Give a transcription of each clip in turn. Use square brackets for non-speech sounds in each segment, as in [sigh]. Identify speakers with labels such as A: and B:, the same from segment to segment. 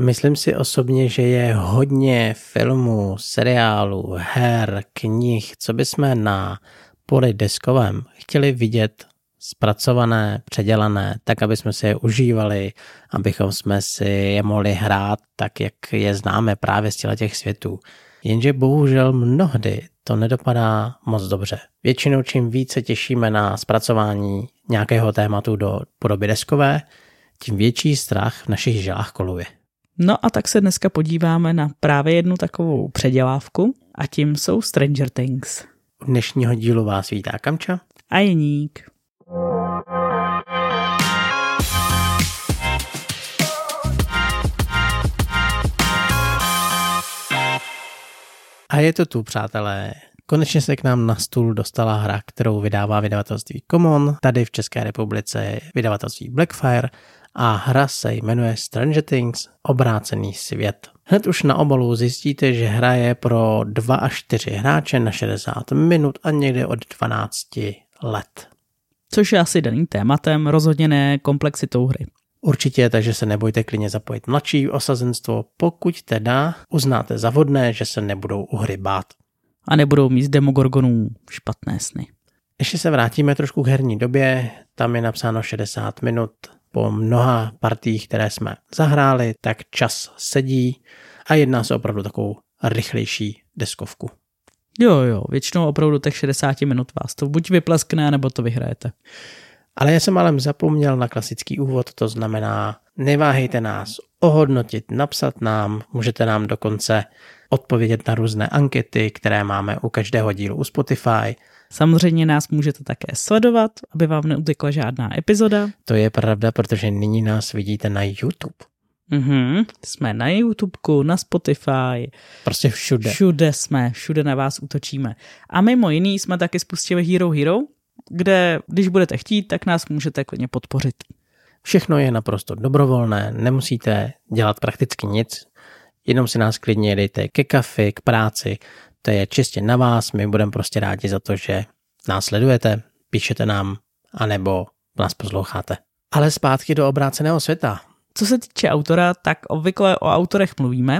A: Myslím si osobně, že je hodně filmů, seriálů, her, knih, co bychom na poli deskovém chtěli vidět zpracované, předělané, tak, aby jsme si je užívali, abychom jsme si je mohli hrát tak, jak je známe právě z těch světů. Jenže bohužel mnohdy to nedopadá moc dobře. Většinou čím více těšíme na zpracování nějakého tématu do podoby deskové, tím větší strach v našich žilách koluje.
B: No a tak se dneska podíváme na právě jednu takovou předělávku a tím jsou Stranger Things.
A: U dnešního dílu vás vítá Kamča
B: a Jeník.
A: A je to tu, přátelé. Konečně se k nám na stůl dostala hra, kterou vydává vydavatelství Common, tady v České republice vydavatelství Blackfire a hra se jmenuje Stranger Things Obrácený svět. Hned už na obalu zjistíte, že hra je pro 2 až 4 hráče na 60 minut a někde od 12 let.
B: Což je asi daným tématem, rozhodně ne komplexitou hry.
A: Určitě, takže se nebojte klidně zapojit mladší osazenstvo, pokud teda uznáte za vhodné, že se nebudou u hry bát.
B: A nebudou mít z Demogorgonů špatné sny.
A: Ještě se vrátíme trošku k herní době, tam je napsáno 60 minut. Po mnoha partích, které jsme zahráli, tak čas sedí a jedná se opravdu takovou rychlejší deskovku.
B: Jo, jo, většinou opravdu těch 60 minut vás to buď vypleskne, nebo to vyhrajete.
A: Ale já jsem ale zapomněl na klasický úvod, to znamená, neváhejte nás ohodnotit, napsat nám, můžete nám dokonce odpovědět na různé ankety, které máme u každého dílu u Spotify.
B: Samozřejmě nás můžete také sledovat, aby vám neutekla žádná epizoda.
A: To je pravda, protože nyní nás vidíte na YouTube.
B: Mm-hmm. Jsme na YouTubeku, na Spotify.
A: Prostě všude.
B: Všude jsme, všude na vás útočíme. A mimo jiný jsme taky spustili Hero Hero, kde, když budete chtít, tak nás můžete klidně podpořit.
A: Všechno je naprosto dobrovolné, nemusíte dělat prakticky nic, jenom si nás klidně dejte ke kafi, k práci, to je čistě na vás, my budeme prostě rádi za to, že nás sledujete, píšete nám, anebo nás posloucháte. Ale zpátky do obráceného světa.
B: Co se týče autora, tak obvykle o autorech mluvíme,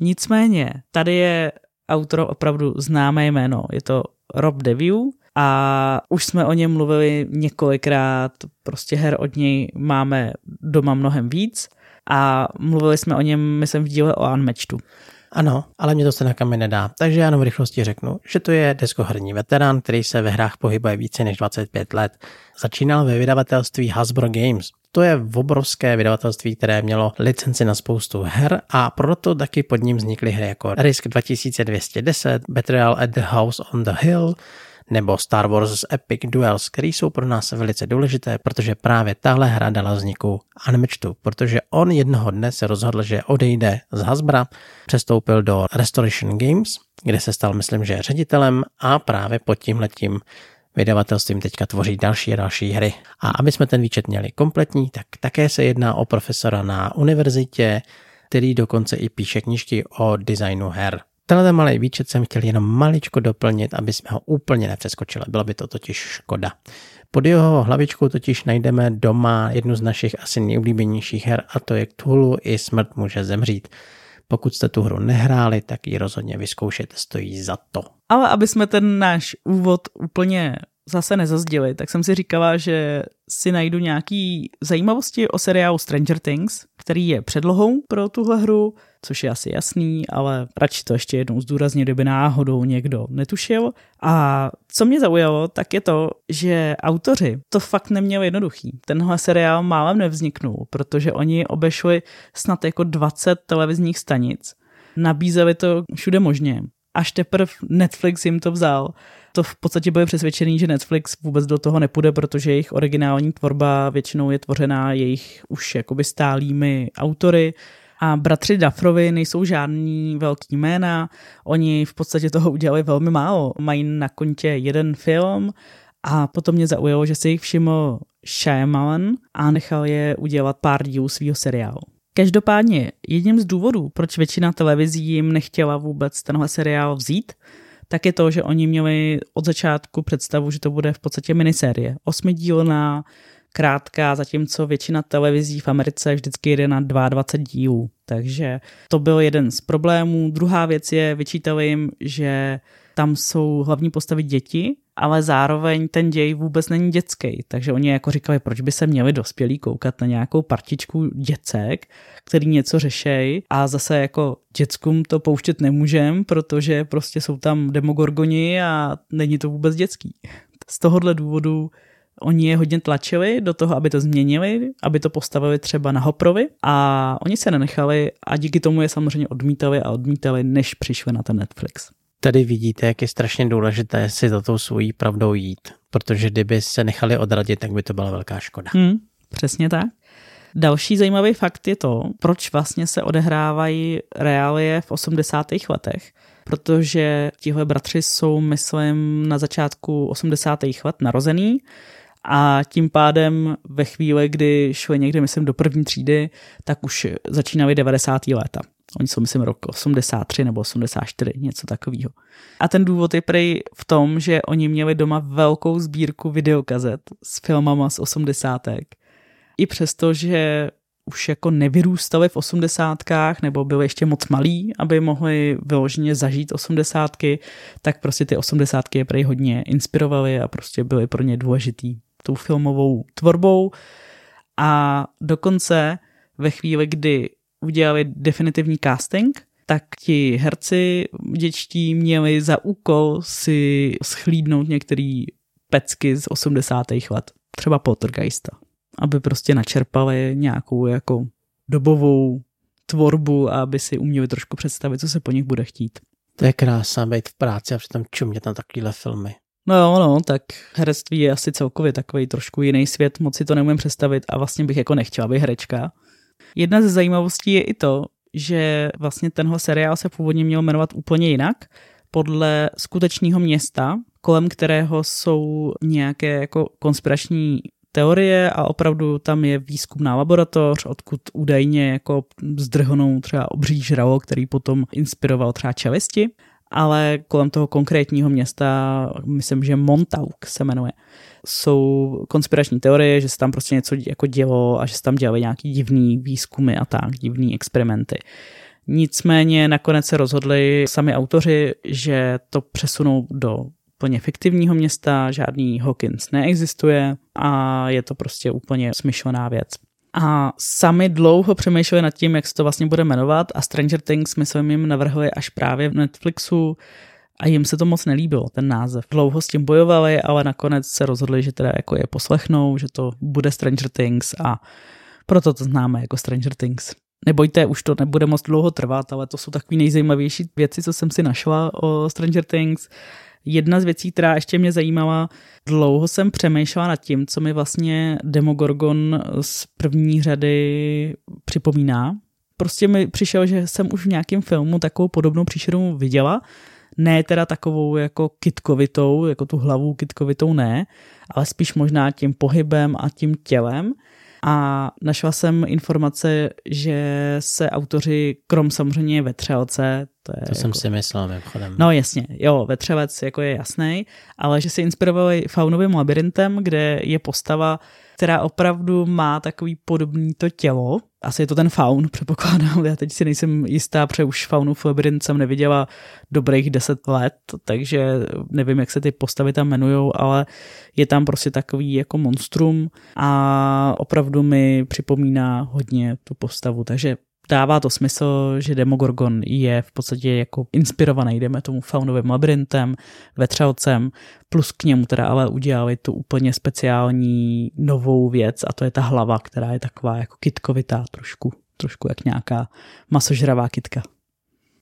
B: nicméně tady je autor opravdu známé jméno, je to Rob Deview, a už jsme o něm mluvili několikrát, prostě her od něj máme doma mnohem víc a mluvili jsme o něm, myslím, v díle o Unmatchedu.
A: Ano, ale mě to se na kamen nedá, takže já jenom v rychlosti řeknu, že to je deskoherní veterán, který se ve hrách pohybuje více než 25 let. Začínal ve vydavatelství Hasbro Games. To je obrovské vydavatelství, které mělo licenci na spoustu her a proto taky pod ním vznikly hry jako Risk 2210, Betrayal at the House on the Hill, nebo Star Wars Epic Duels, které jsou pro nás velice důležité, protože právě tahle hra dala vzniku Unmatchedu, protože on jednoho dne se rozhodl, že odejde z Hasbra, přestoupil do Restoration Games, kde se stal, myslím, že ředitelem a právě pod tím letím vydavatelstvím teďka tvoří další a další hry. A aby jsme ten výčet měli kompletní, tak také se jedná o profesora na univerzitě, který dokonce i píše knížky o designu her. Tenhle malý výčet jsem chtěl jenom maličko doplnit, aby jsme ho úplně nepřeskočili. Bylo by to totiž škoda. Pod jeho hlavičkou totiž najdeme doma jednu z našich asi nejoblíbenějších her a to je Cthulhu i smrt může zemřít. Pokud jste tu hru nehráli, tak ji rozhodně vyzkoušet, stojí za to.
B: Ale aby jsme ten náš úvod úplně zase nezazdili, tak jsem si říkala, že si najdu nějaký zajímavosti o seriálu Stranger Things, který je předlohou pro tuhle hru, což je asi jasný, ale radši to ještě jednou zdůraznit, kdyby náhodou někdo netušil. A co mě zaujalo, tak je to, že autoři to fakt neměli jednoduchý. Tenhle seriál málem nevzniknul, protože oni obešli snad jako 20 televizních stanic. Nabízeli to všude možně. Až teprve Netflix jim to vzal to v podstatě byli přesvědčený, že Netflix vůbec do toho nepůjde, protože jejich originální tvorba většinou je tvořená jejich už jakoby stálými autory, a bratři Dafrovi nejsou žádný velký jména, oni v podstatě toho udělali velmi málo. Mají na kontě jeden film a potom mě zaujalo, že si jich všiml Shyamalan a nechal je udělat pár dílů svého seriálu. Každopádně jedním z důvodů, proč většina televizí jim nechtěla vůbec tenhle seriál vzít, tak je to, že oni měli od začátku představu, že to bude v podstatě minisérie. Osmidílná, krátká, zatímco většina televizí v Americe vždycky jde na 22 dílů. Takže to byl jeden z problémů. Druhá věc je, vyčítali jim, že tam jsou hlavní postavy děti, ale zároveň ten děj vůbec není dětský. Takže oni jako říkali, proč by se měli dospělí koukat na nějakou partičku děcek, který něco řešejí a zase jako dětskům to pouštět nemůžem, protože prostě jsou tam demogorgoni a není to vůbec dětský. Z tohohle důvodu Oni je hodně tlačili do toho, aby to změnili, aby to postavili třeba na Hoprovi a oni se nenechali a díky tomu je samozřejmě odmítali a odmítali, než přišli na ten Netflix.
A: Tady vidíte, jak je strašně důležité si za tou svojí pravdou jít, protože kdyby se nechali odradit, tak by to byla velká škoda.
B: Hmm, přesně tak. Další zajímavý fakt je to, proč vlastně se odehrávají reálie v 80. letech, protože tihle bratři jsou, myslím, na začátku 80. let narozený a tím pádem ve chvíli, kdy šli někde, myslím, do první třídy, tak už začínaly 90. léta. Oni jsou, myslím, rok 83 nebo 84, něco takového. A ten důvod je prej v tom, že oni měli doma velkou sbírku videokazet s filmama z osmdesátek. I přesto, že už jako nevyrůstali v osmdesátkách nebo byli ještě moc malí, aby mohli vyloženě zažít osmdesátky, tak prostě ty osmdesátky je prej hodně inspirovaly a prostě byly pro ně důležitý tou filmovou tvorbou. A dokonce ve chvíli, kdy udělali definitivní casting, tak ti herci děčtí měli za úkol si schlídnout některé pecky z 80. let, třeba Poltergeista, aby prostě načerpali nějakou jako dobovou tvorbu a aby si uměli trošku představit, co se po nich bude chtít.
A: To je krásné být v práci a přitom čumět na takovéhle filmy.
B: No jo, no, tak herectví je asi celkově takový trošku jiný svět, moc si to neumím představit a vlastně bych jako nechtěla být herečka. Jedna ze zajímavostí je i to, že vlastně tenhle seriál se původně měl jmenovat úplně jinak, podle skutečného města, kolem kterého jsou nějaké jako konspirační teorie a opravdu tam je výzkumná laboratoř, odkud údajně jako zdrhnou třeba obří žralo, který potom inspiroval třeba čelisti ale kolem toho konkrétního města, myslím, že Montauk se jmenuje, jsou konspirační teorie, že se tam prostě něco jako dělo a že se tam dělali nějaký divný výzkumy a tak, divný experimenty. Nicméně nakonec se rozhodli sami autoři, že to přesunou do úplně fiktivního města, žádný Hawkins neexistuje a je to prostě úplně smyšlená věc. A sami dlouho přemýšleli nad tím, jak se to vlastně bude jmenovat a Stranger Things my jsme jim navrhli až právě v Netflixu a jim se to moc nelíbilo, ten název. Dlouho s tím bojovali, ale nakonec se rozhodli, že teda jako je poslechnou, že to bude Stranger Things a proto to známe jako Stranger Things. Nebojte, už to nebude moc dlouho trvat, ale to jsou takové nejzajímavější věci, co jsem si našla o Stranger Things. Jedna z věcí, která ještě mě zajímala, dlouho jsem přemýšlela nad tím, co mi vlastně Demogorgon z první řady připomíná. Prostě mi přišel, že jsem už v nějakém filmu takovou podobnou příšeru viděla, ne teda takovou jako kitkovitou, jako tu hlavu kitkovitou ne, ale spíš možná tím pohybem a tím tělem. A našla jsem informace, že se autoři, krom samozřejmě vetřelce,
A: to, je to jako... jsem si myslel mimochodem.
B: No jasně, jo, vetřelec jako je jasný, ale že se inspirovali faunovým labirintem, kde je postava, která opravdu má takový podobný to tělo. Asi je to ten faun, [laughs] předpokládám. Já teď si nejsem jistá, protože už faunu v labirint jsem neviděla dobrých deset let, takže nevím, jak se ty postavy tam jmenují, ale je tam prostě takový jako monstrum a opravdu mi připomíná hodně tu postavu, takže dává to smysl, že Demogorgon je v podstatě jako inspirovaný, jdeme tomu faunovým labirintem, vetřelcem, plus k němu teda ale udělali tu úplně speciální novou věc a to je ta hlava, která je taková jako kitkovitá trošku, trošku jak nějaká masožravá kitka.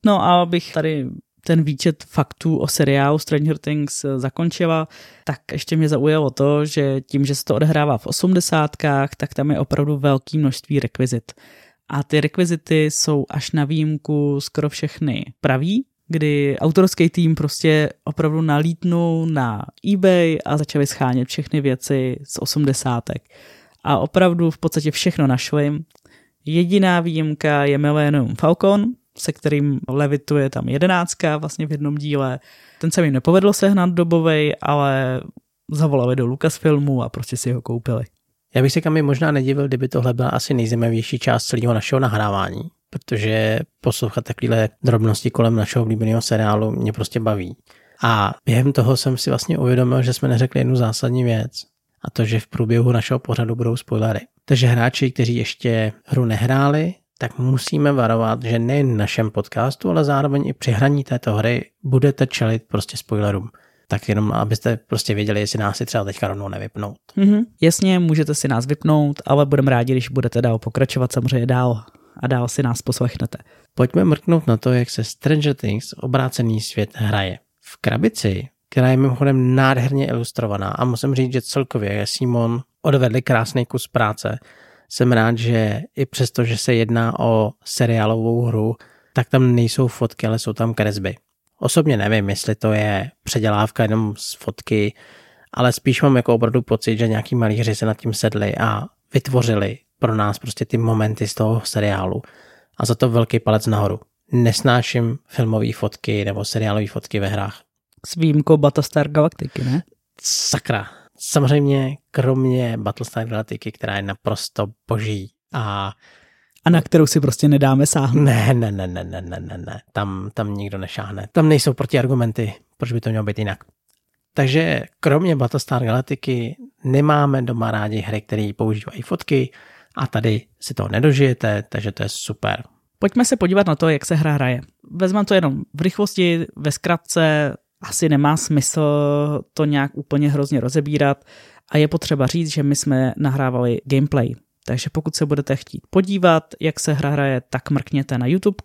B: No a abych tady ten výčet faktů o seriálu Stranger Things zakončila, tak ještě mě zaujalo to, že tím, že se to odehrává v osmdesátkách, tak tam je opravdu velké množství rekvizit. A ty rekvizity jsou až na výjimku skoro všechny pravý, kdy autorský tým prostě opravdu nalítnul na eBay a začali schánět všechny věci z osmdesátek. A opravdu v podstatě všechno našli. Jediná výjimka je Millennium Falcon, se kterým levituje tam jedenáctka vlastně v jednom díle. Ten se jim nepovedlo sehnat dobovej, ale zavolali do Lucasfilmu a prostě si ho koupili.
A: Já bych se kam možná nedivil, kdyby tohle byla asi nejzajímavější část celého našeho nahrávání, protože poslouchat takovéhle drobnosti kolem našeho oblíbeného seriálu mě prostě baví. A během toho jsem si vlastně uvědomil, že jsme neřekli jednu zásadní věc. A to, že v průběhu našeho pořadu budou spoilery. Takže hráči, kteří ještě hru nehráli, tak musíme varovat, že nejen v našem podcastu, ale zároveň i při hraní této hry budete čelit prostě spoilerům. Tak jenom, abyste prostě věděli, jestli nás si třeba teďka rovnou nevypnout.
B: Mm-hmm. Jasně, můžete si nás vypnout, ale budeme rádi, když budete dál pokračovat samozřejmě dál a dál si nás poslechnete.
A: Pojďme mrknout na to, jak se Stranger Things obrácený svět hraje. V krabici, která je mimochodem nádherně ilustrovaná a musím říct, že celkově je Simon odvedli krásný kus práce. Jsem rád, že i přesto, že se jedná o seriálovou hru, tak tam nejsou fotky, ale jsou tam kresby. Osobně nevím, jestli to je předělávka jenom z fotky, ale spíš mám jako opravdu pocit, že nějaký malíři se nad tím sedli a vytvořili pro nás prostě ty momenty z toho seriálu. A za to velký palec nahoru. Nesnáším filmové fotky nebo seriálové fotky ve hrách.
B: S výjimkou Battlestar Galactiky, ne?
A: Sakra. Samozřejmě kromě Battlestar Galactiky, která je naprosto boží a
B: a na kterou si prostě nedáme sáhnout.
A: Ne, ne, ne, ne, ne, ne, ne, ne. Tam, tam nikdo nešáhne. Tam nejsou protiargumenty, proč by to mělo být jinak. Takže kromě Battlestar Galactiky nemáme doma rádi hry, které používají fotky a tady si to nedožijete, takže to je super.
B: Pojďme se podívat na to, jak se hra hraje. Vezmeme to jenom v rychlosti, ve zkratce, asi nemá smysl to nějak úplně hrozně rozebírat a je potřeba říct, že my jsme nahrávali gameplay. Takže pokud se budete chtít podívat, jak se hra hraje, tak mrkněte na YouTube,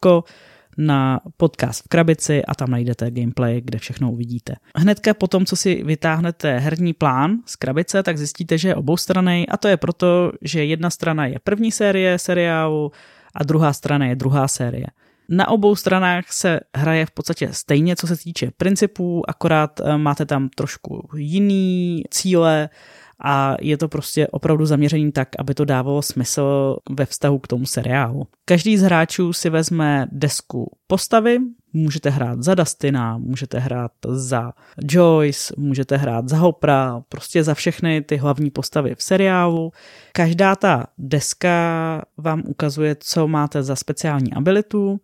B: na podcast v krabici a tam najdete gameplay, kde všechno uvidíte. Hnedka po tom, co si vytáhnete herní plán z krabice, tak zjistíte, že je oboustranný a to je proto, že jedna strana je první série seriálu a druhá strana je druhá série. Na obou stranách se hraje v podstatě stejně, co se týče principů, akorát eh, máte tam trošku jiný cíle, a je to prostě opravdu zaměření tak, aby to dávalo smysl ve vztahu k tomu seriálu. Každý z hráčů si vezme desku postavy, můžete hrát za Dustina, můžete hrát za Joyce, můžete hrát za Hopra, prostě za všechny ty hlavní postavy v seriálu. Každá ta deska vám ukazuje, co máte za speciální abilitu,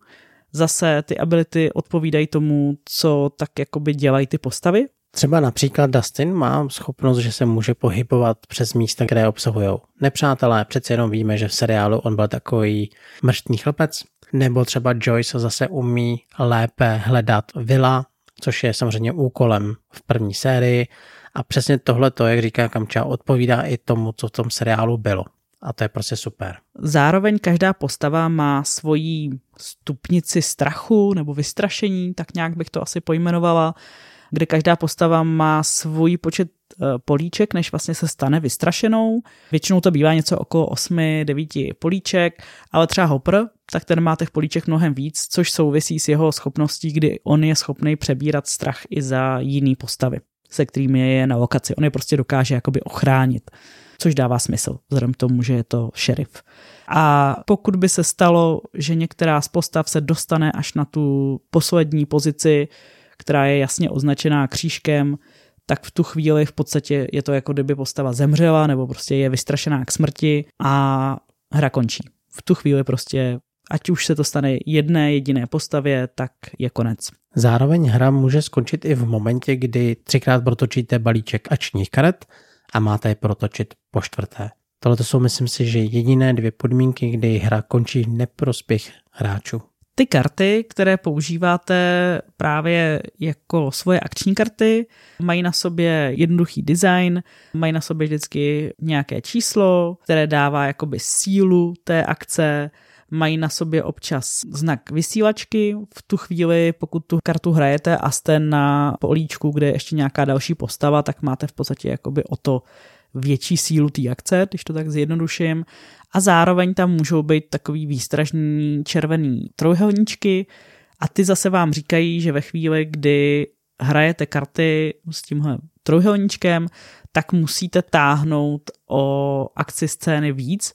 B: Zase ty ability odpovídají tomu, co tak jakoby dělají ty postavy.
A: Třeba například Dustin má schopnost, že se může pohybovat přes místa, které obsahují nepřátelé. Přece jenom víme, že v seriálu on byl takový mrštný chlapec. Nebo třeba Joyce zase umí lépe hledat vila, což je samozřejmě úkolem v první sérii. A přesně tohle, jak říká Kamča, odpovídá i tomu, co v tom seriálu bylo. A to je prostě super.
B: Zároveň každá postava má svoji stupnici strachu nebo vystrašení, tak nějak bych to asi pojmenovala kde každá postava má svůj počet eh, políček, než vlastně se stane vystrašenou. Většinou to bývá něco okolo 8-9 políček, ale třeba Hopper, tak ten má těch políček mnohem víc, což souvisí s jeho schopností, kdy on je schopný přebírat strach i za jiný postavy, se kterými je na lokaci. On je prostě dokáže jakoby ochránit, což dává smysl, vzhledem k tomu, že je to šerif. A pokud by se stalo, že některá z postav se dostane až na tu poslední pozici, která je jasně označená křížkem, tak v tu chvíli v podstatě je to jako kdyby postava zemřela nebo prostě je vystrašená k smrti a hra končí. V tu chvíli prostě, ať už se to stane jedné jediné postavě, tak je konec.
A: Zároveň hra může skončit i v momentě, kdy třikrát protočíte balíček ačních karet a máte je protočit po čtvrté. Tohle jsou, myslím si, že jediné dvě podmínky, kdy hra končí v neprospěch hráčů.
B: Ty karty, které používáte právě jako svoje akční karty, mají na sobě jednoduchý design, mají na sobě vždycky nějaké číslo, které dává jakoby sílu té akce, mají na sobě občas znak vysílačky. V tu chvíli, pokud tu kartu hrajete a jste na políčku, kde je ještě nějaká další postava, tak máte v podstatě jakoby o to větší sílu té akce, když to tak zjednoduším. A zároveň tam můžou být takový výstražný červený trojuhelníčky. A ty zase vám říkají, že ve chvíli, kdy hrajete karty s tímhle trojuhelníčkem, tak musíte táhnout o akci scény víc,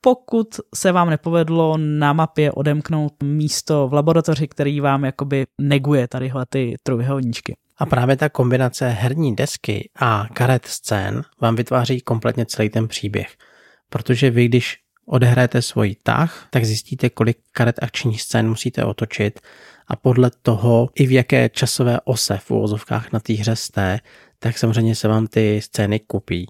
B: pokud se vám nepovedlo na mapě odemknout místo v laboratoři, který vám jakoby neguje tadyhle ty trojuhelníčky.
A: A právě ta kombinace herní desky a karet scén vám vytváří kompletně celý ten příběh. Protože vy, když odehrajete svůj tah, tak zjistíte, kolik karet akčních scén musíte otočit a podle toho i v jaké časové ose v úvozovkách na té hře jste, tak samozřejmě se vám ty scény kupí.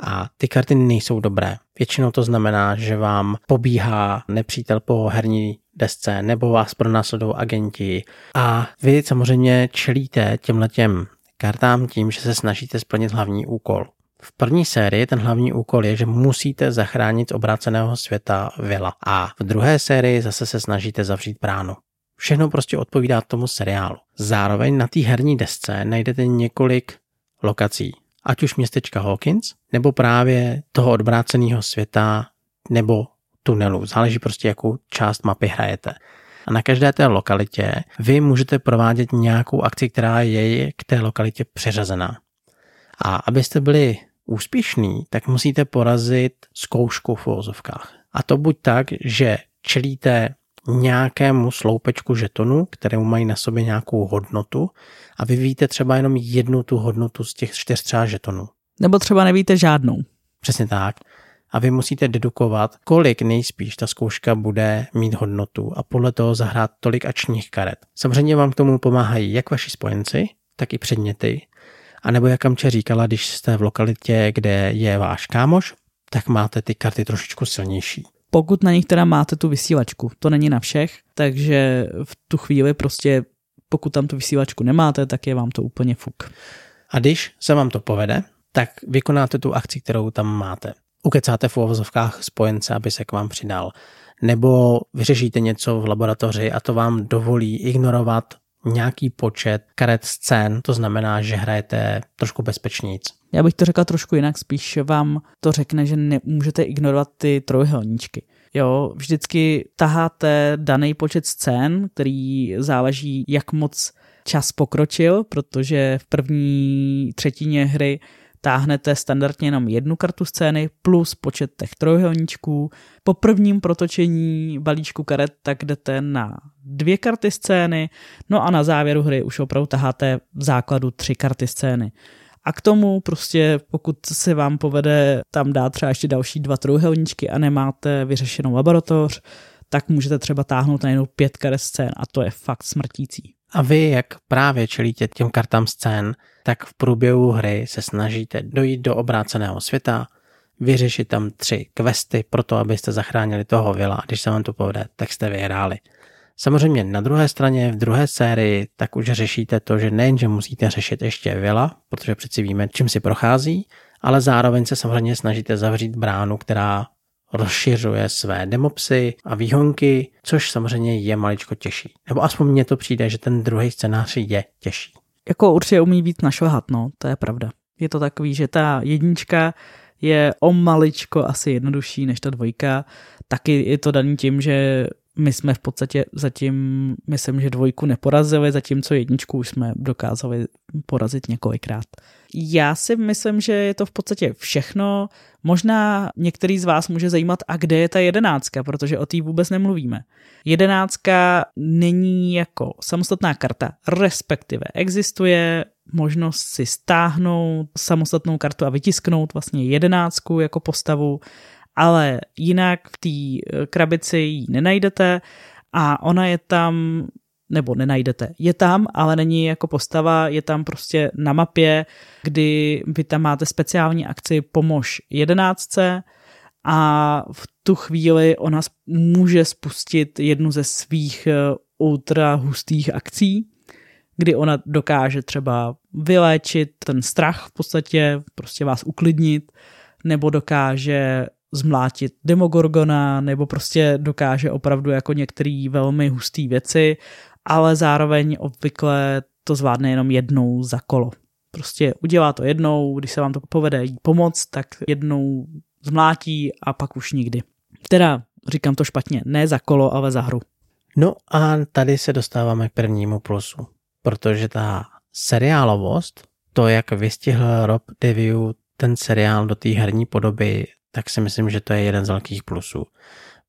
A: A ty karty nejsou dobré. Většinou to znamená, že vám pobíhá nepřítel po herní desce nebo vás pronásledují agenti a vy samozřejmě čelíte těmhletěm kartám tím, že se snažíte splnit hlavní úkol. V první sérii ten hlavní úkol je, že musíte zachránit z obráceného světa vila. A v druhé sérii zase se snažíte zavřít bránu. Všechno prostě odpovídá tomu seriálu. Zároveň na té herní desce najdete několik lokací. Ať už městečka Hawkins, nebo právě toho odvráceného světa, nebo tunelu. Záleží prostě, jakou část mapy hrajete. A na každé té lokalitě vy můžete provádět nějakou akci, která je k té lokalitě přeřazená. A abyste byli úspěšný, tak musíte porazit zkoušku v uvozovkách. A to buď tak, že čelíte nějakému sloupečku žetonu, kterému mají na sobě nějakou hodnotu a vy víte třeba jenom jednu tu hodnotu z těch čtyř třeba žetonů.
B: Nebo třeba nevíte žádnou.
A: Přesně tak. A vy musíte dedukovat, kolik nejspíš ta zkouška bude mít hodnotu a podle toho zahrát tolik ačních karet. Samozřejmě vám k tomu pomáhají jak vaši spojenci, tak i předměty. A nebo jak Kamče říkala, když jste v lokalitě, kde je váš kámoš, tak máte ty karty trošičku silnější
B: pokud na nich teda máte tu vysílačku. To není na všech, takže v tu chvíli prostě pokud tam tu vysílačku nemáte, tak je vám to úplně fuk.
A: A když se vám to povede, tak vykonáte tu akci, kterou tam máte. Ukecáte v uvozovkách spojence, aby se k vám přidal. Nebo vyřešíte něco v laboratoři a to vám dovolí ignorovat nějaký počet karet scén, to znamená, že hrajete trošku bezpečníc.
B: Já bych to řekla trošku jinak, spíš vám to řekne, že nemůžete ignorovat ty trojhelníčky. Jo, vždycky taháte daný počet scén, který záleží, jak moc čas pokročil, protože v první třetině hry táhnete standardně jenom jednu kartu scény plus počet těch trojuhelníčků. Po prvním protočení balíčku karet tak jdete na dvě karty scény, no a na závěru hry už opravdu taháte v základu tři karty scény. A k tomu prostě, pokud se vám povede tam dát třeba ještě další dva trojhelníčky a nemáte vyřešenou laboratoř, tak můžete třeba táhnout na jenom pět karet scén a to je fakt smrtící.
A: A vy, jak právě čelíte těm kartám scén, tak v průběhu hry se snažíte dojít do obráceného světa, vyřešit tam tři questy pro to, abyste zachránili toho vila když se vám to povede, tak jste vyhráli. Samozřejmě na druhé straně, v druhé sérii, tak už řešíte to, že nejenže musíte řešit ještě vila, protože přeci víme, čím si prochází, ale zároveň se samozřejmě snažíte zavřít bránu, která rozšiřuje své demopsy a výhonky, což samozřejmě je maličko těžší. Nebo aspoň mně to přijde, že ten druhý scénář je těžší.
B: Jako určitě umí být našlehat, no, to je pravda. Je to takový, že ta jednička je o maličko asi jednodušší než ta dvojka. Taky je to daný tím, že my jsme v podstatě zatím, myslím, že dvojku neporazili, zatímco jedničku už jsme dokázali porazit několikrát. Já si myslím, že je to v podstatě všechno. Možná některý z vás může zajímat, a kde je ta jedenáctka, protože o té vůbec nemluvíme. Jedenáctka není jako samostatná karta, respektive existuje možnost si stáhnout samostatnou kartu a vytisknout vlastně jedenáctku jako postavu ale jinak v té eh, krabici ji nenajdete a ona je tam, nebo nenajdete, je tam, ale není jako postava, je tam prostě na mapě, kdy vy tam máte speciální akci Pomož jedenáctce a v tu chvíli ona může spustit jednu ze svých eh, ultra hustých akcí, kdy ona dokáže třeba vyléčit ten strach v podstatě, prostě vás uklidnit, nebo dokáže zmlátit Demogorgona, nebo prostě dokáže opravdu jako některé velmi husté věci, ale zároveň obvykle to zvládne jenom jednou za kolo. Prostě udělá to jednou, když se vám to povede jí pomoct, tak jednou zmlátí a pak už nikdy. Teda říkám to špatně, ne za kolo, ale za hru.
A: No a tady se dostáváme k prvnímu plusu, protože ta seriálovost, to, jak vystihl Rob Deviu ten seriál do té herní podoby, tak si myslím, že to je jeden z velkých plusů.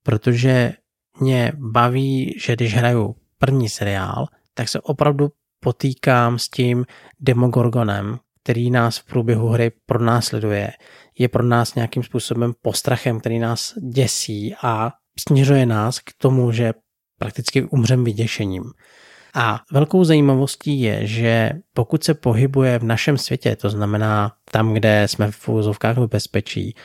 A: Protože mě baví, že když hraju první seriál, tak se opravdu potýkám s tím Demogorgonem, který nás v průběhu hry pronásleduje. je pro nás nějakým způsobem postrachem, který nás děsí a směřuje nás k tomu, že prakticky umřem vyděšením. A velkou zajímavostí je, že pokud se pohybuje v našem světě, to znamená tam, kde jsme v úzovkách v bezpečí,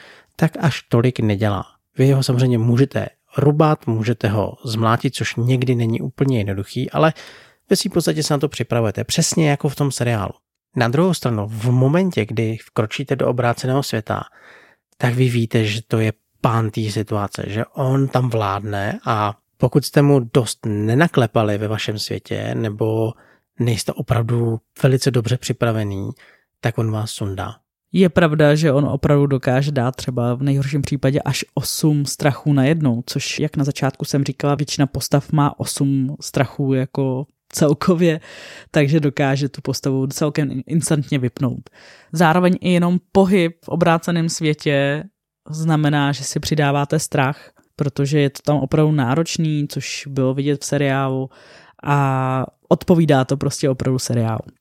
A: tak až tolik nedělá. Vy ho samozřejmě můžete rubat, můžete ho zmlátit, což někdy není úplně jednoduchý, ale ve svým podstatě se na to připravujete, přesně jako v tom seriálu. Na druhou stranu, v momentě, kdy vkročíte do obráceného světa, tak vy víte, že to je pán té situace, že on tam vládne a pokud jste mu dost nenaklepali ve vašem světě, nebo nejste opravdu velice dobře připravený, tak on vás sundá.
B: Je pravda, že on opravdu dokáže dát třeba v nejhorším případě až 8 strachů na jednou, což jak na začátku jsem říkala, většina postav má 8 strachů jako celkově, takže dokáže tu postavu celkem instantně vypnout. Zároveň i jenom pohyb v obráceném světě znamená, že si přidáváte strach, protože je to tam opravdu náročný, což bylo vidět v seriálu a odpovídá to prostě opravdu seriálu.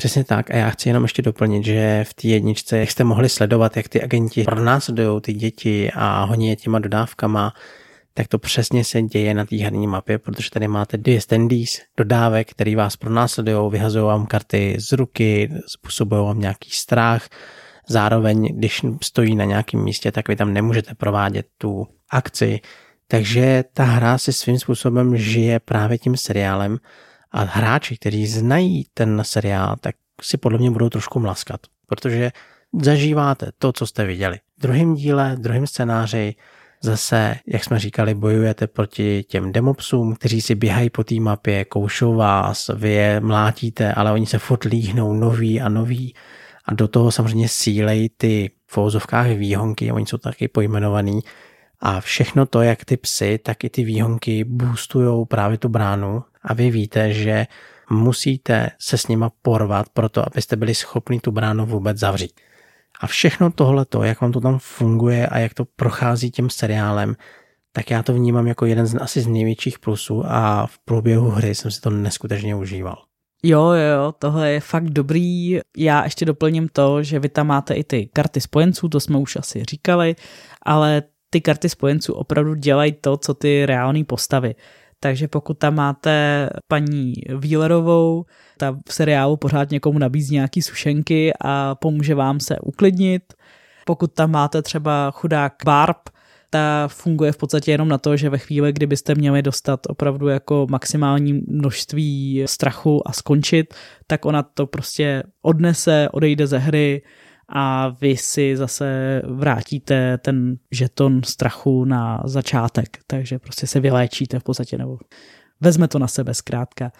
A: Přesně tak. A já chci jenom ještě doplnit, že v té jedničce, jak jste mohli sledovat, jak ty agenti pronásledují ty děti a honí je těma dodávkama, tak to přesně se děje na té herní mapě, protože tady máte dvě standees dodávek, který vás pronásledují, vyhazují vám karty z ruky, způsobují vám nějaký strach, zároveň, když stojí na nějakém místě, tak vy tam nemůžete provádět tu akci, takže ta hra si svým způsobem žije právě tím seriálem a hráči, kteří znají ten seriál, tak si podle mě budou trošku mlaskat, protože zažíváte to, co jste viděli. V druhém díle, v druhém scénáři zase, jak jsme říkali, bojujete proti těm demopsům, kteří si běhají po té mapě, koušou vás, vy je mlátíte, ale oni se furt líhnou noví a noví a do toho samozřejmě sílej ty v výhonky, oni jsou taky pojmenovaný, a všechno to, jak ty psy, tak i ty výhonky boostují právě tu bránu a vy víte, že musíte se s nima porvat proto, abyste byli schopni tu bránu vůbec zavřít. A všechno tohle, jak vám to tam funguje a jak to prochází tím seriálem, tak já to vnímám jako jeden z asi z největších plusů a v průběhu hry jsem si to neskutečně užíval.
B: Jo, jo, tohle je fakt dobrý. Já ještě doplním to, že vy tam máte i ty karty spojenců, to jsme už asi říkali, ale ty karty spojenců opravdu dělají to, co ty reální postavy. Takže pokud tam máte paní Wheelerovou, ta v seriálu pořád někomu nabízí nějaký sušenky a pomůže vám se uklidnit. Pokud tam máte třeba chudák Barb, ta funguje v podstatě jenom na to, že ve chvíli, kdybyste měli dostat opravdu jako maximální množství strachu a skončit, tak ona to prostě odnese, odejde ze hry, a vy si zase vrátíte ten žeton strachu na začátek, takže prostě se vyléčíte v podstatě, nebo vezme to na sebe zkrátka.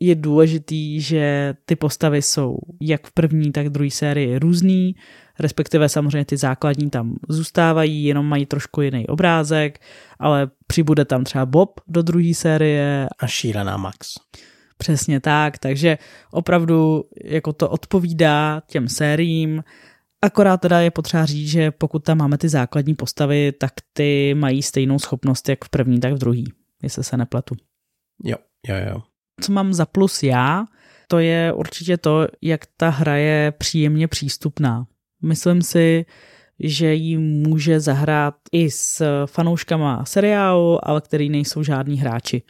B: Je důležitý, že ty postavy jsou jak v první, tak v druhé sérii různý, respektive samozřejmě ty základní tam zůstávají, jenom mají trošku jiný obrázek, ale přibude tam třeba Bob do druhé série.
A: A šílená Max.
B: Přesně tak, takže opravdu jako to odpovídá těm sériím, Akorát teda je potřeba říct, že pokud tam máme ty základní postavy, tak ty mají stejnou schopnost jak v první, tak v druhý, jestli se nepletu.
A: Jo, jo, jo.
B: Co mám za plus já, to je určitě to, jak ta hra je příjemně přístupná. Myslím si, že ji může zahrát i s fanouškama seriálu, ale který nejsou žádní hráči.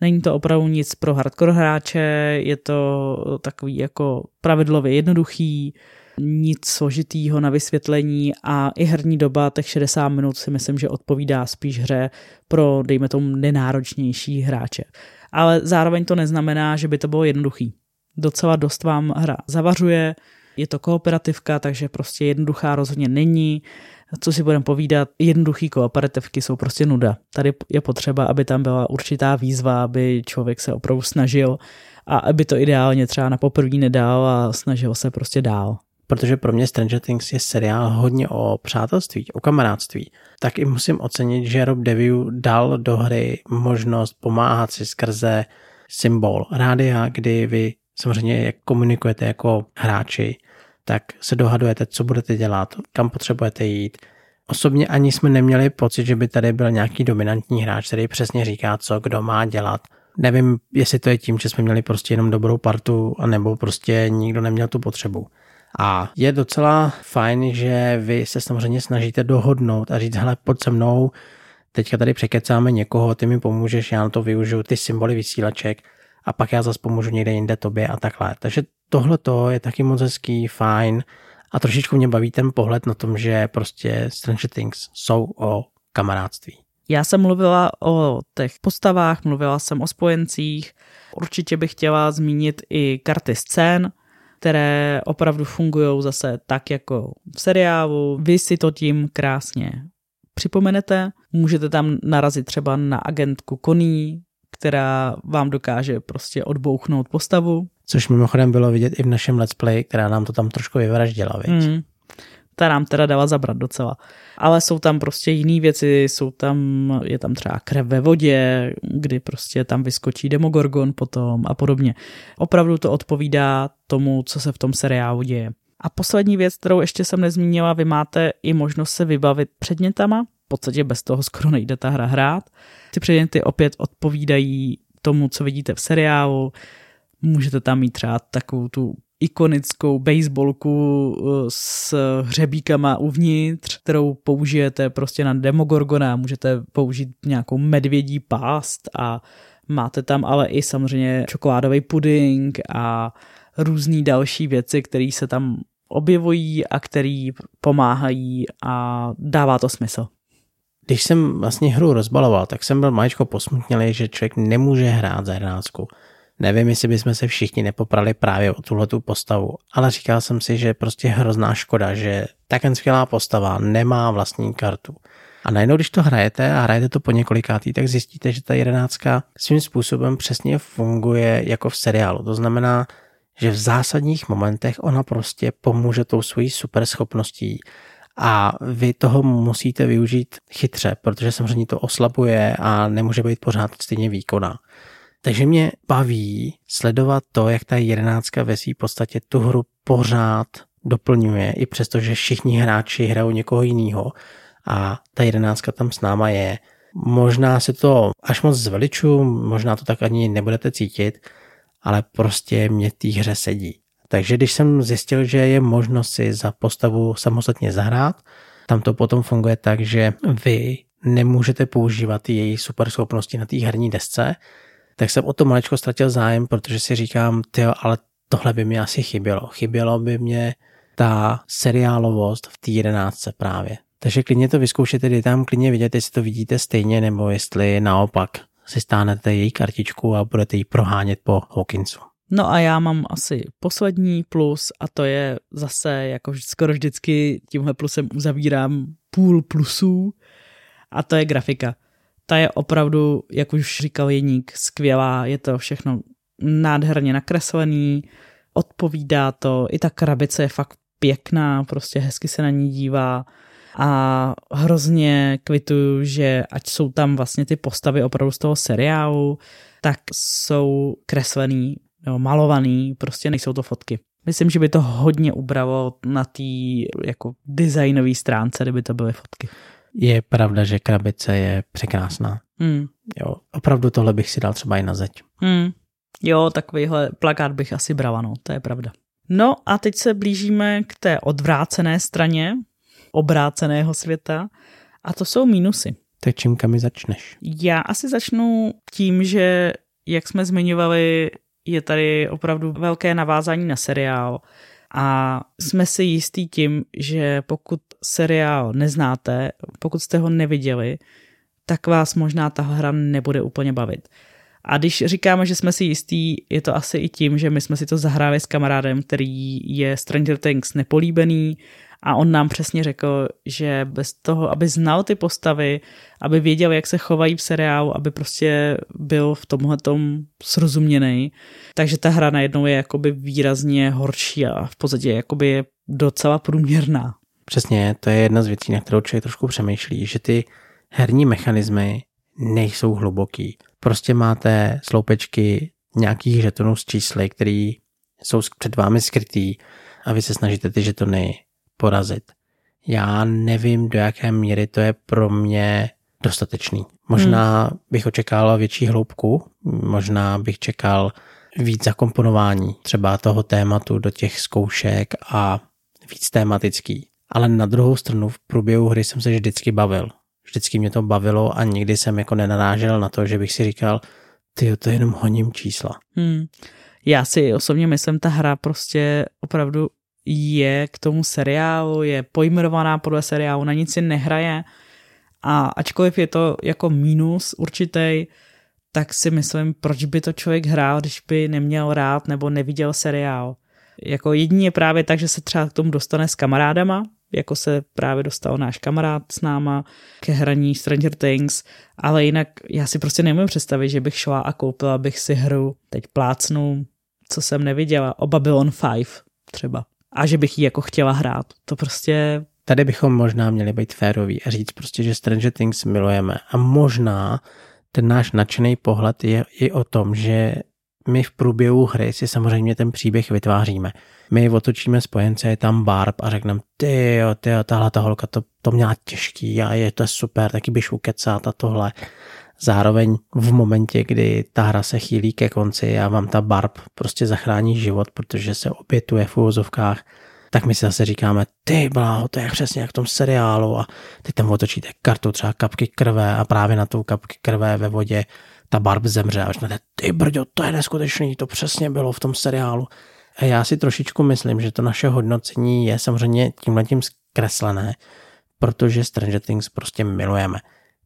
B: Není to opravdu nic pro hardcore hráče, je to takový jako pravidlově jednoduchý, nic složitýho na vysvětlení a i herní doba těch 60 minut si myslím, že odpovídá spíš hře pro, dejme tomu, nenáročnější hráče. Ale zároveň to neznamená, že by to bylo jednoduchý. Docela dost vám hra zavařuje, je to kooperativka, takže prostě jednoduchá rozhodně není. Co si budeme povídat, jednoduchý kooperativky jsou prostě nuda. Tady je potřeba, aby tam byla určitá výzva, aby člověk se opravdu snažil a aby to ideálně třeba na poprvé nedal a snažil se prostě dál
A: protože pro mě Stranger Things je seriál hodně o přátelství, o kamarádství, tak i musím ocenit, že Rob Deview dal do hry možnost pomáhat si skrze symbol rádia, kdy vy samozřejmě jak komunikujete jako hráči, tak se dohadujete, co budete dělat, kam potřebujete jít. Osobně ani jsme neměli pocit, že by tady byl nějaký dominantní hráč, který přesně říká, co kdo má dělat. Nevím, jestli to je tím, že jsme měli prostě jenom dobrou partu, anebo prostě nikdo neměl tu potřebu A je docela fajn, že vy se samozřejmě snažíte dohodnout a říct, hele, pojď se mnou, teďka tady překecáme někoho, ty mi pomůžeš, já na to využiju ty symboly vysílaček a pak já zase pomůžu někde jinde tobě a takhle. Takže tohle to je taky moc hezký, fajn a trošičku mě baví ten pohled na tom, že prostě Stranger Things jsou o kamarádství.
B: Já jsem mluvila o těch postavách, mluvila jsem o spojencích, určitě bych chtěla zmínit i karty scén, které opravdu fungují zase tak jako v seriálu. Vy si to tím krásně připomenete. Můžete tam narazit třeba na agentku Koní, která vám dokáže prostě odbouchnout postavu.
A: Což mimochodem bylo vidět i v našem let's play, která nám to tam trošku vyvraždila, viď? Mm,
B: ta nám teda dala zabrat docela. Ale jsou tam prostě jiné věci, jsou tam, je tam třeba krev ve vodě, kdy prostě tam vyskočí Demogorgon potom a podobně. Opravdu to odpovídá tomu, co se v tom seriálu děje. A poslední věc, kterou ještě jsem nezmínila, vy máte i možnost se vybavit předmětama, v podstatě bez toho skoro nejde ta hra hrát. Ty předměty opět odpovídají tomu, co vidíte v seriálu. Můžete tam mít třeba takovou tu ikonickou baseballku eh, s hřebíkama uvnitř, kterou použijete prostě na Demogorgona, můžete použít nějakou medvědí pást a máte tam ale i samozřejmě čokoládový puding a různé další věci, které se tam objevují a které pomáhají a dává to smysl.
A: Když jsem vlastně hru rozbaloval, tak jsem byl maličko posmutnělý, že člověk nemůže hrát za jedenáctku. Nevím, jestli bychom se všichni nepoprali právě o tuhle tu postavu, ale říkal jsem si, že je prostě hrozná škoda, že tak skvělá postava nemá vlastní kartu. A najednou, když to hrajete a hrajete to po několikátý, tak zjistíte, že ta jedenáctka svým způsobem přesně funguje jako v seriálu. To znamená, že v zásadních momentech ona prostě pomůže tou svojí super schopností a vy toho musíte využít chytře, protože samozřejmě to oslabuje a nemůže být pořád stejně výkonná. Takže mě baví sledovat to, jak ta jedenáctka ve své podstatě tu hru pořád doplňuje, i přesto, že všichni hráči hrajou někoho jiného a ta jedenáctka tam s náma je. Možná se to až moc zveliču, možná to tak ani nebudete cítit, ale prostě mě té hře sedí. Takže když jsem zjistil, že je možnost si za postavu samostatně zahrát, tam to potom funguje tak, že vy nemůžete používat její super schopnosti na té herní desce, tak jsem o to maličko ztratil zájem, protože si říkám, tyjo, ale tohle by mi asi chybělo. Chybělo by mě ta seriálovost v té jedenáctce právě. Takže klidně to vyzkoušete, kdy tam klidně vidět, jestli to vidíte stejně, nebo jestli naopak si stánete její kartičku a budete ji prohánět po Hawkinsu.
B: No a já mám asi poslední plus a to je zase, jako skoro vždycky tímhle plusem uzavírám půl plusů a to je grafika ta je opravdu, jak už říkal Jeník, skvělá, je to všechno nádherně nakreslený, odpovídá to, i ta krabice je fakt pěkná, prostě hezky se na ní dívá. A hrozně kvituju, že ať jsou tam vlastně ty postavy opravdu z toho seriálu, tak jsou kreslený, nebo malovaný, prostě nejsou to fotky. Myslím, že by to hodně ubralo na té jako designové stránce, kdyby to byly fotky
A: je pravda, že krabice je překrásná. Mm. Jo, opravdu tohle bych si dal třeba i na zeď.
B: Mm. Jo, takovýhle plakát bych asi brala, no, to je pravda. No a teď se blížíme k té odvrácené straně obráceného světa a to jsou mínusy.
A: Tak čím kam začneš?
B: Já asi začnu tím, že jak jsme zmiňovali, je tady opravdu velké navázání na seriál a jsme si jistí tím, že pokud seriál neznáte, pokud jste ho neviděli, tak vás možná ta hra nebude úplně bavit. A když říkáme, že jsme si jistí, je to asi i tím, že my jsme si to zahráli s kamarádem, který je Stranger Things nepolíbený a on nám přesně řekl, že bez toho, aby znal ty postavy, aby věděl, jak se chovají v seriálu, aby prostě byl v tomhle tom srozuměný, takže ta hra najednou je jakoby výrazně horší a v podstatě jakoby je docela průměrná.
A: Přesně, to je jedna z věcí, na kterou člověk trošku přemýšlí, že ty herní mechanismy nejsou hluboký. Prostě máte sloupečky nějakých žetonů s čísly, které jsou před vámi skrytý a vy se snažíte ty žetony porazit. Já nevím, do jaké míry to je pro mě dostatečný. Možná hmm. bych očekával větší hloubku, možná bych čekal, víc zakomponování třeba toho tématu do těch zkoušek a víc tématický. Ale na druhou stranu v průběhu hry jsem se vždycky bavil. Vždycky mě to bavilo a nikdy jsem jako nenarážel na to, že bych si říkal, ty to jenom honím čísla.
B: Hmm. Já si osobně myslím, ta hra prostě opravdu je k tomu seriálu, je pojmenovaná podle seriálu, na nic si nehraje a ačkoliv je to jako mínus určitý, tak si myslím, proč by to člověk hrál, když by neměl rád nebo neviděl seriál. Jako jedině právě tak, že se třeba k tomu dostane s kamarádama, jako se právě dostal náš kamarád s náma ke hraní Stranger Things, ale jinak já si prostě nemůžu představit, že bych šla a koupila bych si hru, teď plácnu, co jsem neviděla, o Babylon 5 třeba. A že bych ji jako chtěla hrát. To prostě...
A: Tady bychom možná měli být féroví a říct prostě, že Stranger Things milujeme. A možná ten náš nadšený pohled je i o tom, že my v průběhu hry si samozřejmě ten příběh vytváříme. My otočíme spojence, je tam Barb a řekneme, ty jo, ty jo, tahle ta holka to, to měla těžký a je to super, taky byš ukecat a tohle. Zároveň v momentě, kdy ta hra se chýlí ke konci a vám ta Barb prostě zachrání život, protože se obětuje v úvozovkách, tak my si zase říkáme, ty bláho, to je přesně jak v tom seriálu a teď tam otočíte kartu třeba kapky krve a právě na tou kapky krve ve vodě ta Barb zemře a řeknete, ty brďo, to je neskutečný, to přesně bylo v tom seriálu. A já si trošičku myslím, že to naše hodnocení je samozřejmě tímhletím zkreslené, protože Stranger Things prostě milujeme.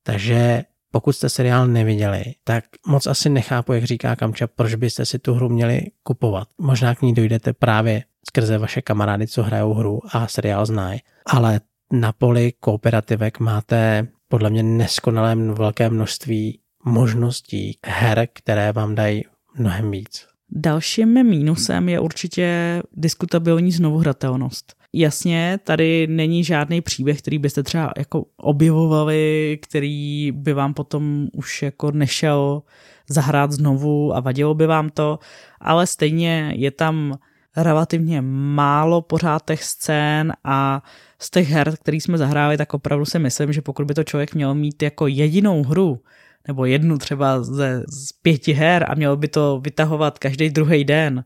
A: Takže pokud jste seriál neviděli, tak moc asi nechápu, jak říká Kamča, proč byste si tu hru měli kupovat. Možná k ní dojdete právě skrze vaše kamarády, co hrajou hru a seriál znají, ale na poli kooperativek máte podle mě neskonalé velké množství možností her, které vám dají mnohem víc.
B: Dalším mínusem je určitě diskutabilní znovuhratelnost. Jasně, tady není žádný příběh, který byste třeba jako objevovali, který by vám potom už jako nešel zahrát znovu a vadilo by vám to, ale stejně je tam relativně málo pořád těch scén a z těch her, který jsme zahráli, tak opravdu si myslím, že pokud by to člověk měl mít jako jedinou hru, nebo jednu třeba ze, z pěti her a měl by to vytahovat každý druhý den,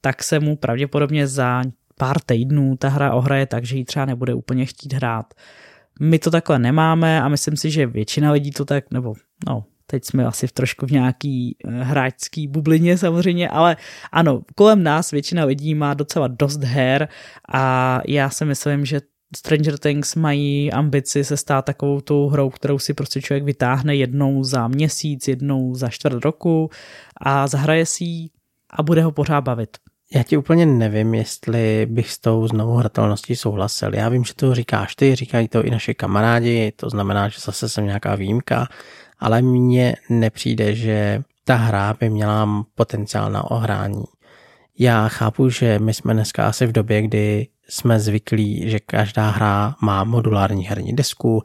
B: tak se mu pravděpodobně za pár týdnů ta hra ohraje tak, že ji třeba nebude úplně chtít hrát. My to takhle nemáme a myslím si, že většina lidí to tak, nebo no, teď jsme asi v trošku v nějaký eh, hráčský bublině samozřejmě, ale ano, kolem nás většina lidí má docela dost her a já si myslím, že Stranger Things mají ambici se stát takovou tou hrou, kterou si prostě člověk vytáhne jednou za měsíc, jednou za čtvrt roku a zahraje si ji a bude ho pořád bavit.
A: Já ti úplně nevím, jestli bych s tou znovu hratelností souhlasil. Já vím, že to říkáš ty, říkají to i naši kamarádi, to znamená, že zase jsem nějaká výjimka, ale mně nepřijde, že ta hra by měla potenciál na ohrání. Já chápu, že my jsme dneska asi v době, kdy jsme zvyklí, že každá hra má modulární herní desku,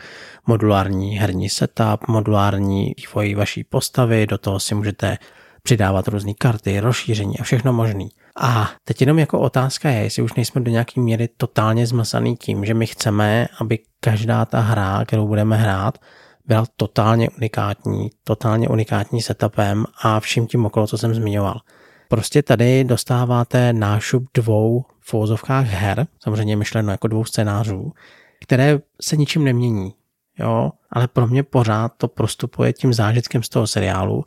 A: modulární herní setup, modulární vývoj vaší postavy, do toho si můžete přidávat různé karty, rozšíření a všechno možný. A teď jenom jako otázka je, jestli už nejsme do nějaké míry totálně zmasaný tím, že my chceme, aby každá ta hra, kterou budeme hrát, byla totálně unikátní, totálně unikátní setupem a vším tím okolo, co jsem zmiňoval. Prostě tady dostáváte nášup dvou v her, samozřejmě myšleno jako dvou scénářů, které se ničím nemění. Jo, ale pro mě pořád to prostupuje tím zážitkem z toho seriálu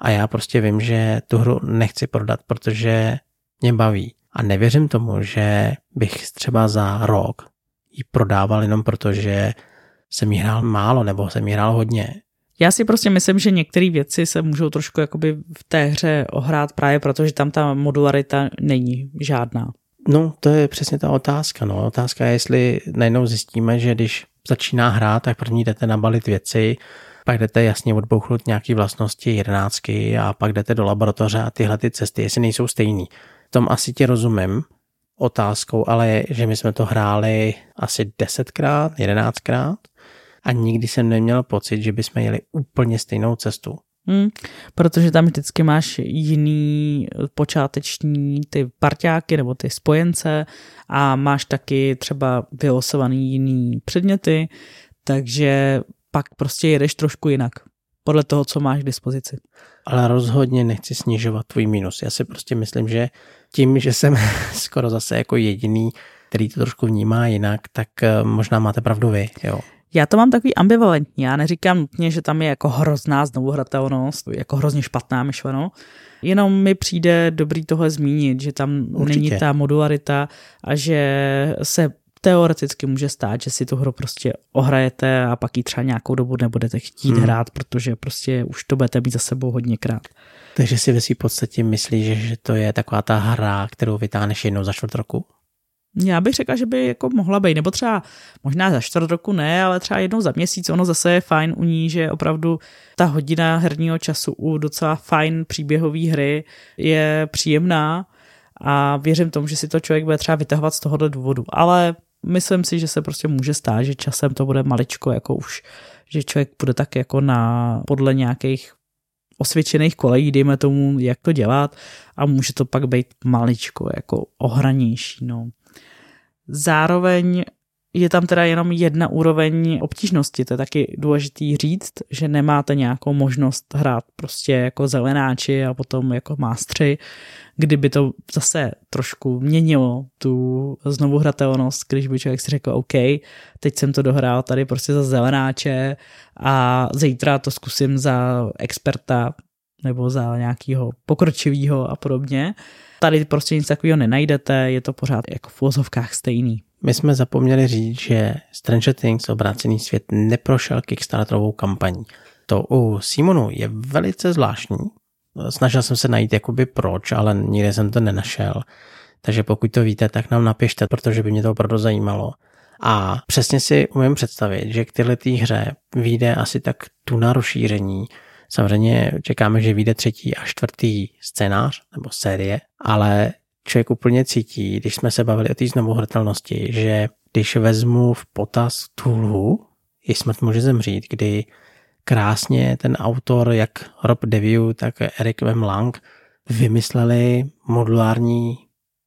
A: a já prostě vím, že tu hru nechci prodat, protože mě baví. A nevěřím tomu, že bych třeba za rok ji prodával jenom proto, že jsem jí hrál málo nebo jsem jí hrál hodně.
B: Já si prostě myslím, že některé věci se můžou trošku jakoby v té hře ohrát právě proto, že tam ta modularita není žádná.
A: No, to je přesně ta otázka. No. Otázka je, jestli najednou zjistíme, že když začíná hrát, tak první jdete nabalit věci, pak jdete jasně odbouchnout nějaké vlastnosti jedenáctky a pak jdete do laboratoře a tyhle ty cesty, jestli nejsou stejný. Tom asi tě rozumím otázkou, ale je, že my jsme to hráli asi desetkrát, jedenáctkrát a nikdy jsem neměl pocit, že bychom jeli úplně stejnou cestu.
B: Hmm, protože tam vždycky máš jiný počáteční ty parťáky nebo ty spojence a máš taky třeba vylosovaný jiný předměty, takže pak prostě jedeš trošku jinak. podle toho, co máš k dispozici.
A: Ale rozhodně nechci snižovat tvůj minus. Já si prostě myslím, že tím, že jsem [laughs] skoro zase jako jediný, který to trošku vnímá jinak, tak eh, možná máte pravdu vy, jo.
B: Já to mám takový ambivalentní. Já neříkám nutně, že tam je jako hrozná znovuhratelnost, jako hrozně špatná myšleno. Jenom mi přijde dobrý tohle zmínit, že tam Určitě. není ta modularita a že se teoreticky může stát, že si tu hru prostě ohrajete a pak ji třeba nějakou dobu nebudete chtít hmm. hrát, protože prostě už to budete být za sebou hodněkrát.
A: Takže si ve svým podstatě myslíš, že to je taková ta hra, kterou vytáhneš jednou za čtvrt roku?
B: Já bych řekla, že by jako mohla být, nebo třeba možná za čtvrt roku ne, ale třeba jednou za měsíc, ono zase je fajn u ní, že opravdu ta hodina herního času u docela fajn příběhové hry je příjemná a věřím tomu, že si to člověk bude třeba vytahovat z tohohle důvodu. Ale myslím si, že se prostě může stát, že časem to bude maličko, jako už, že člověk bude tak jako na, podle nějakých osvědčených kolejí, dejme tomu, jak to dělat a může to pak být maličko jako ohranější, no. Zároveň je tam teda jenom jedna úroveň obtížnosti, to je taky důležitý říct, že nemáte nějakou možnost hrát prostě jako zelenáči a potom jako mástři, kdyby to zase trošku měnilo tu znovu hratelnost, když by člověk si řekl, OK, teď jsem to dohrál tady prostě za zelenáče a zítra to zkusím za experta nebo za nějakého pokročivého a podobně. Tady prostě nic takového nenajdete, je to pořád jako v úzovkách stejný.
A: My jsme zapomněli říct, že Stranger Things obrácený svět neprošel Kickstarterovou kampaní. To u Simonu je velice zvláštní. Snažil jsem se najít jakoby proč, ale nikde jsem to nenašel. Takže pokud to víte, tak nám napište, protože by mě to opravdu zajímalo. A přesně si umím představit, že k tyhle hře vyjde asi tak tu na rozšíření. Samozřejmě čekáme, že vyjde třetí a čtvrtý scénář nebo série, ale člověk úplně cítí, když jsme se bavili o té znovuhratelnosti, že když vezmu v potaz tu lhu, i smrt může zemřít, kdy krásně ten autor, jak Rob Deview, tak Eric M. Lang, vymysleli modulární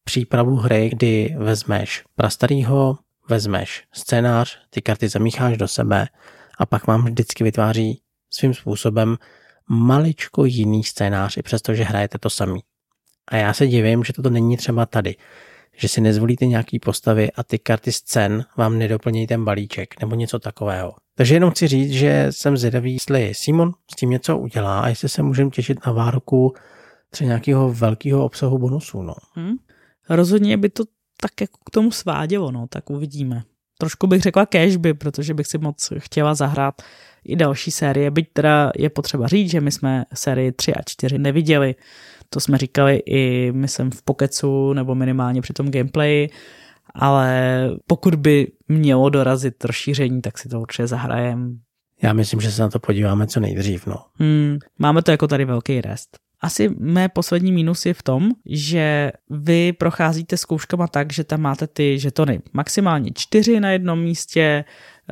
A: přípravu hry, kdy vezmeš prastarýho, vezmeš scénář, ty karty zamícháš do sebe a pak vám vždycky vytváří svým způsobem maličko jiný scénář, i přestože hrajete to samý. A já se divím, že toto není třeba tady. Že si nezvolíte nějaký postavy a ty karty scén vám nedoplnějí ten balíček nebo něco takového. Takže jenom chci říct, že jsem zvědavý, jestli Simon s tím něco udělá a jestli se můžeme těšit na várku třeba nějakého velkého obsahu bonusů. No. Hmm.
B: Rozhodně by to tak jako k tomu svádělo, no, tak uvidíme. Trošku bych řekla cashby, protože bych si moc chtěla zahrát i další série, byť teda je potřeba říct, že my jsme sérii 3 a 4 neviděli, to jsme říkali i, myslím, v Pokecu nebo minimálně při tom gameplay, ale pokud by mělo dorazit rozšíření, tak si to určitě zahrajem.
A: Já myslím, že se na to podíváme co nejdřív, no.
B: Hmm, máme to jako tady velký rest. Asi mé poslední mínus je v tom, že vy procházíte zkouškama tak, že tam máte ty žetony maximálně čtyři na jednom místě,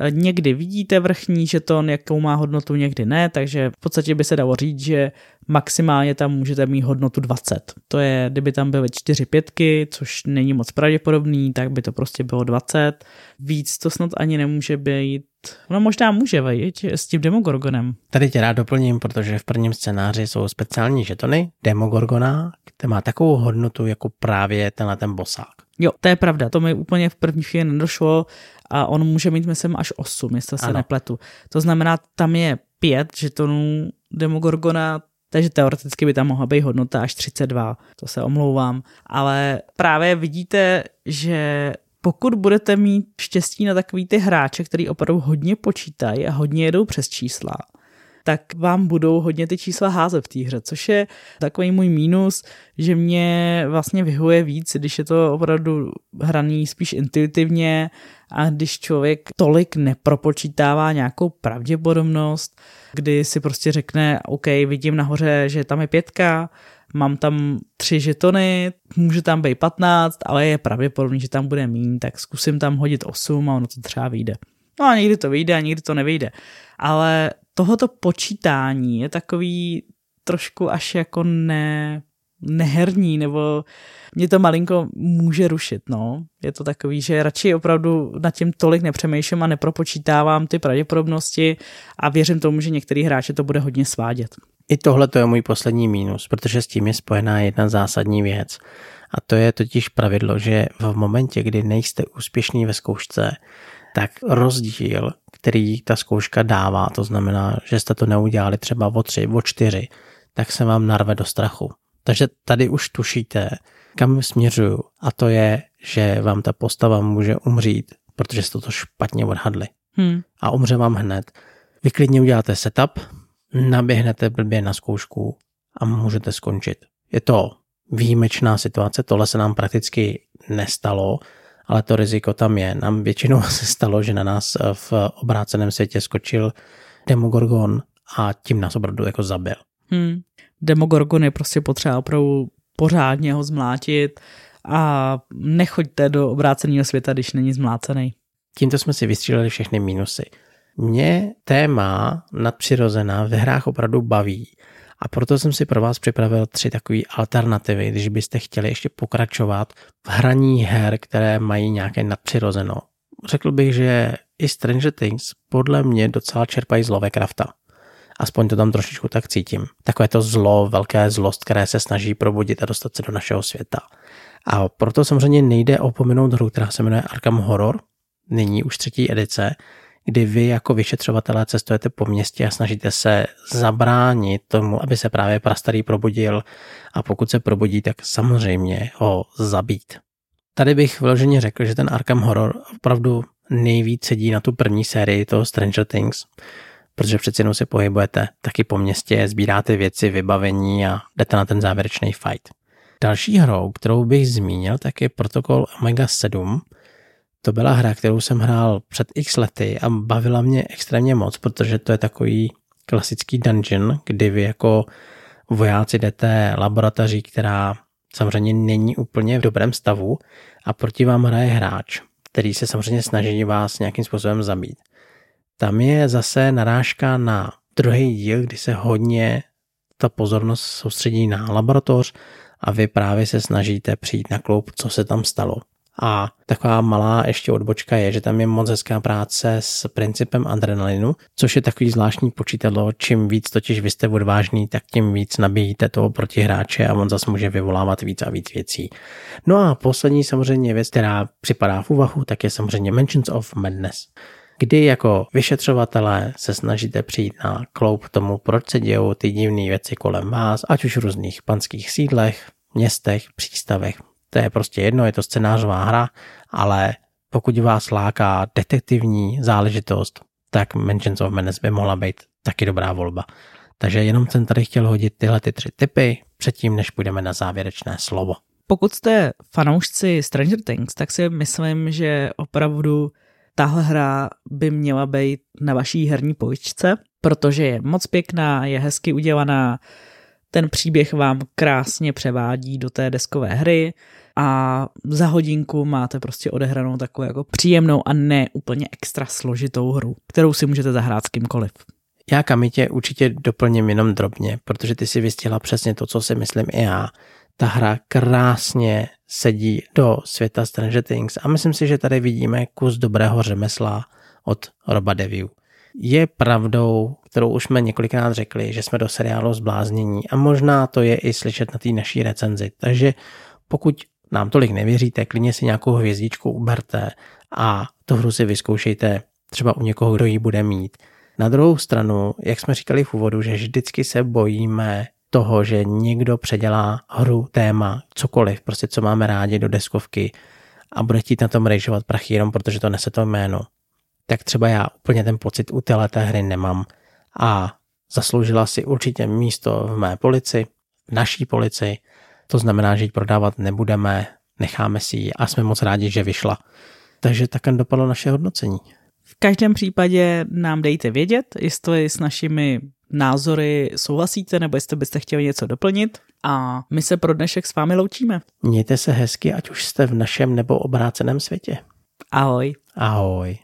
B: někdy vidíte vrchní žeton, jakou má hodnotu, někdy ne, takže v podstatě by se dalo říct, že maximálně tam můžete mít hodnotu 20. To je, kdyby tam byly 4 pětky, což není moc pravděpodobný, tak by to prostě bylo 20. Víc to snad ani nemůže být No možná může, vejít, s tím Demogorgonem.
A: Tady tě rád doplním, protože v prvním scénáři jsou speciální žetony Demogorgona, který má takovou hodnotu jako právě tenhle ten bosák.
B: Jo, to je pravda, to mi úplně v první chvíli nedošlo a on může mít, myslím, až 8, jestli se ano. nepletu. To znamená, tam je 5 žetonů Demogorgona, takže teoreticky by tam mohla být hodnota až 32, to se omlouvám. Ale právě vidíte, že pokud budete mít štěstí na takový ty hráče, který opravdu hodně počítají a hodně jedou přes čísla, tak vám budou hodně ty čísla házet v té hře, což je takový můj mínus, že mě vlastně vyhuje víc, když je to opravdu hraný spíš intuitivně a když člověk tolik nepropočítává nějakou pravděpodobnost, kdy si prostě řekne, OK, vidím nahoře, že tam je pětka, mám tam tři žetony, může tam být 15, ale je pravděpodobný, že tam bude míň, tak zkusím tam hodit 8 a ono to třeba vyjde. No a někdy to vyjde a někdy to nevyjde. Ale tohoto počítání je takový trošku až jako ne, neherní, nebo mě to malinko může rušit, no. Je to takový, že radši opravdu nad tím tolik nepřemýšlím a nepropočítávám ty pravděpodobnosti a věřím tomu, že některý hráče to bude hodně svádět.
A: I tohle to je můj poslední mínus, protože s tím je spojená jedna zásadní věc. A to je totiž pravidlo, že v momentě, kdy nejste úspěšný ve zkoušce, tak rozdíl, který ta zkouška dává, to znamená, že jste to neudělali třeba o tři, o čtyři, tak se vám narve do strachu. Takže tady už tušíte, kam směřuju a to je, že vám ta postava může umřít, protože jste to špatně odhadli. Hmm. A umře vám hned. Vy klidně uděláte setup, naběhnete blbě na zkoušku a můžete skončit. Je to výjimečná situace, tohle se nám prakticky nestalo, ale to riziko tam je. Nám většinou [laughs] se stalo, že na nás v obráceném světě skočil Demogorgon a tím nás opravdu jako zabil.
B: Hmm. Demogorgon je prostě potřeba opravdu pořádně ho zmlátit a nechoďte do obráceného světa, když není zmlácený.
A: Tímto jsme si vystříleli všechny mínusy. Mě téma nadpřirozená ve hrách opravdu baví a proto jsem si pro vás připravil tři takové alternativy, když byste chtěli ještě pokračovat v hraní her, které mají nějaké nadpřirozeno. Řekl bych, že i Stranger Things podle mě docela čerpají z Lovecrafta. Aspoň to tam trošičku tak cítím. Takové to zlo, velké zlost, které se snaží probudit a dostat se do našeho světa. A proto samozřejmě nejde opomenout hru, která se jmenuje Arkham Horror, nyní už třetí edice, kdy vy jako vyšetřovatelé cestujete po městě a snažíte se zabránit tomu, aby se právě prastarý probudil a pokud se probudí, tak samozřejmě ho zabít. Tady bych vloženě řekl, že ten Arkham Horror opravdu nejvíc sedí na tu první sérii toho Stranger Things, protože přeci jenom se pohybujete taky po městě, sbíráte věci, vybavení a jdete na ten závěrečný fight. Další hrou, kterou bych zmínil, tak je protokol Omega 7, to byla hra, kterou jsem hrál před x lety a bavila mě extrémně moc, protože to je takový klasický dungeon, kdy vy jako vojáci jdete laboratoří, která samozřejmě není úplně v dobrém stavu a proti vám hraje hráč, který se samozřejmě snaží vás nějakým způsobem zabít. Tam je zase narážka na druhý díl, kdy se hodně ta pozornost soustředí na laboratoř a vy právě se snažíte přijít na kloup, co se tam stalo. A taková malá ještě odbočka je, že tam je moc hezká práce s principem adrenalinu, což je takový zvláštní počítadlo, čím víc totiž vy jste odvážný, tak tím víc nabíjíte toho protihráče a on zase může vyvolávat víc a víc věcí. No a poslední samozřejmě věc, která připadá v úvahu, tak je samozřejmě Mentions of Madness kdy jako vyšetřovatelé se snažíte přijít na kloup tomu, proč se dějou ty divné věci kolem vás, ať už v různých panských sídlech, městech, přístavech, to je prostě jedno, je to scénářová hra, ale pokud vás láká detektivní záležitost, tak Mansions of Menace by mohla být taky dobrá volba. Takže jenom jsem tady chtěl hodit tyhle ty tři typy předtím, než půjdeme na závěrečné slovo.
B: Pokud jste fanoušci Stranger Things, tak si myslím, že opravdu tahle hra by měla být na vaší herní pojičce, protože je moc pěkná, je hezky udělaná, ten příběh vám krásně převádí do té deskové hry a za hodinku máte prostě odehranou takovou jako příjemnou a ne úplně extra složitou hru, kterou si můžete zahrát s kýmkoliv.
A: Já Kamitě určitě doplním jenom drobně, protože ty si vystihla přesně to, co si myslím i já. Ta hra krásně sedí do světa Stranger Things a myslím si, že tady vidíme kus dobrého řemesla od Roba Deviu. Je pravdou, kterou už jsme několikrát řekli, že jsme do seriálu zbláznění a možná to je i slyšet na té naší recenzi. Takže pokud nám tolik nevěříte, klidně si nějakou hvězdičku uberte a tu hru si vyzkoušejte třeba u někoho, kdo ji bude mít. Na druhou stranu, jak jsme říkali v úvodu, že vždycky se bojíme toho, že někdo předělá hru, téma, cokoliv, prostě co máme rádi do deskovky a bude chtít na tom rejžovat prachy jenom protože to nese to jméno, tak třeba já úplně ten pocit u této hry nemám a zasloužila si určitě místo v mé polici, v naší polici, to znamená, že ji prodávat nebudeme, necháme si ji a jsme moc rádi, že vyšla. Takže takhle dopadlo naše hodnocení.
B: V každém případě nám dejte vědět, jestli s našimi názory souhlasíte, nebo jestli byste chtěli něco doplnit. A my se pro dnešek s vámi loučíme.
A: Mějte se hezky, ať už jste v našem nebo obráceném světě.
B: Ahoj.
A: Ahoj.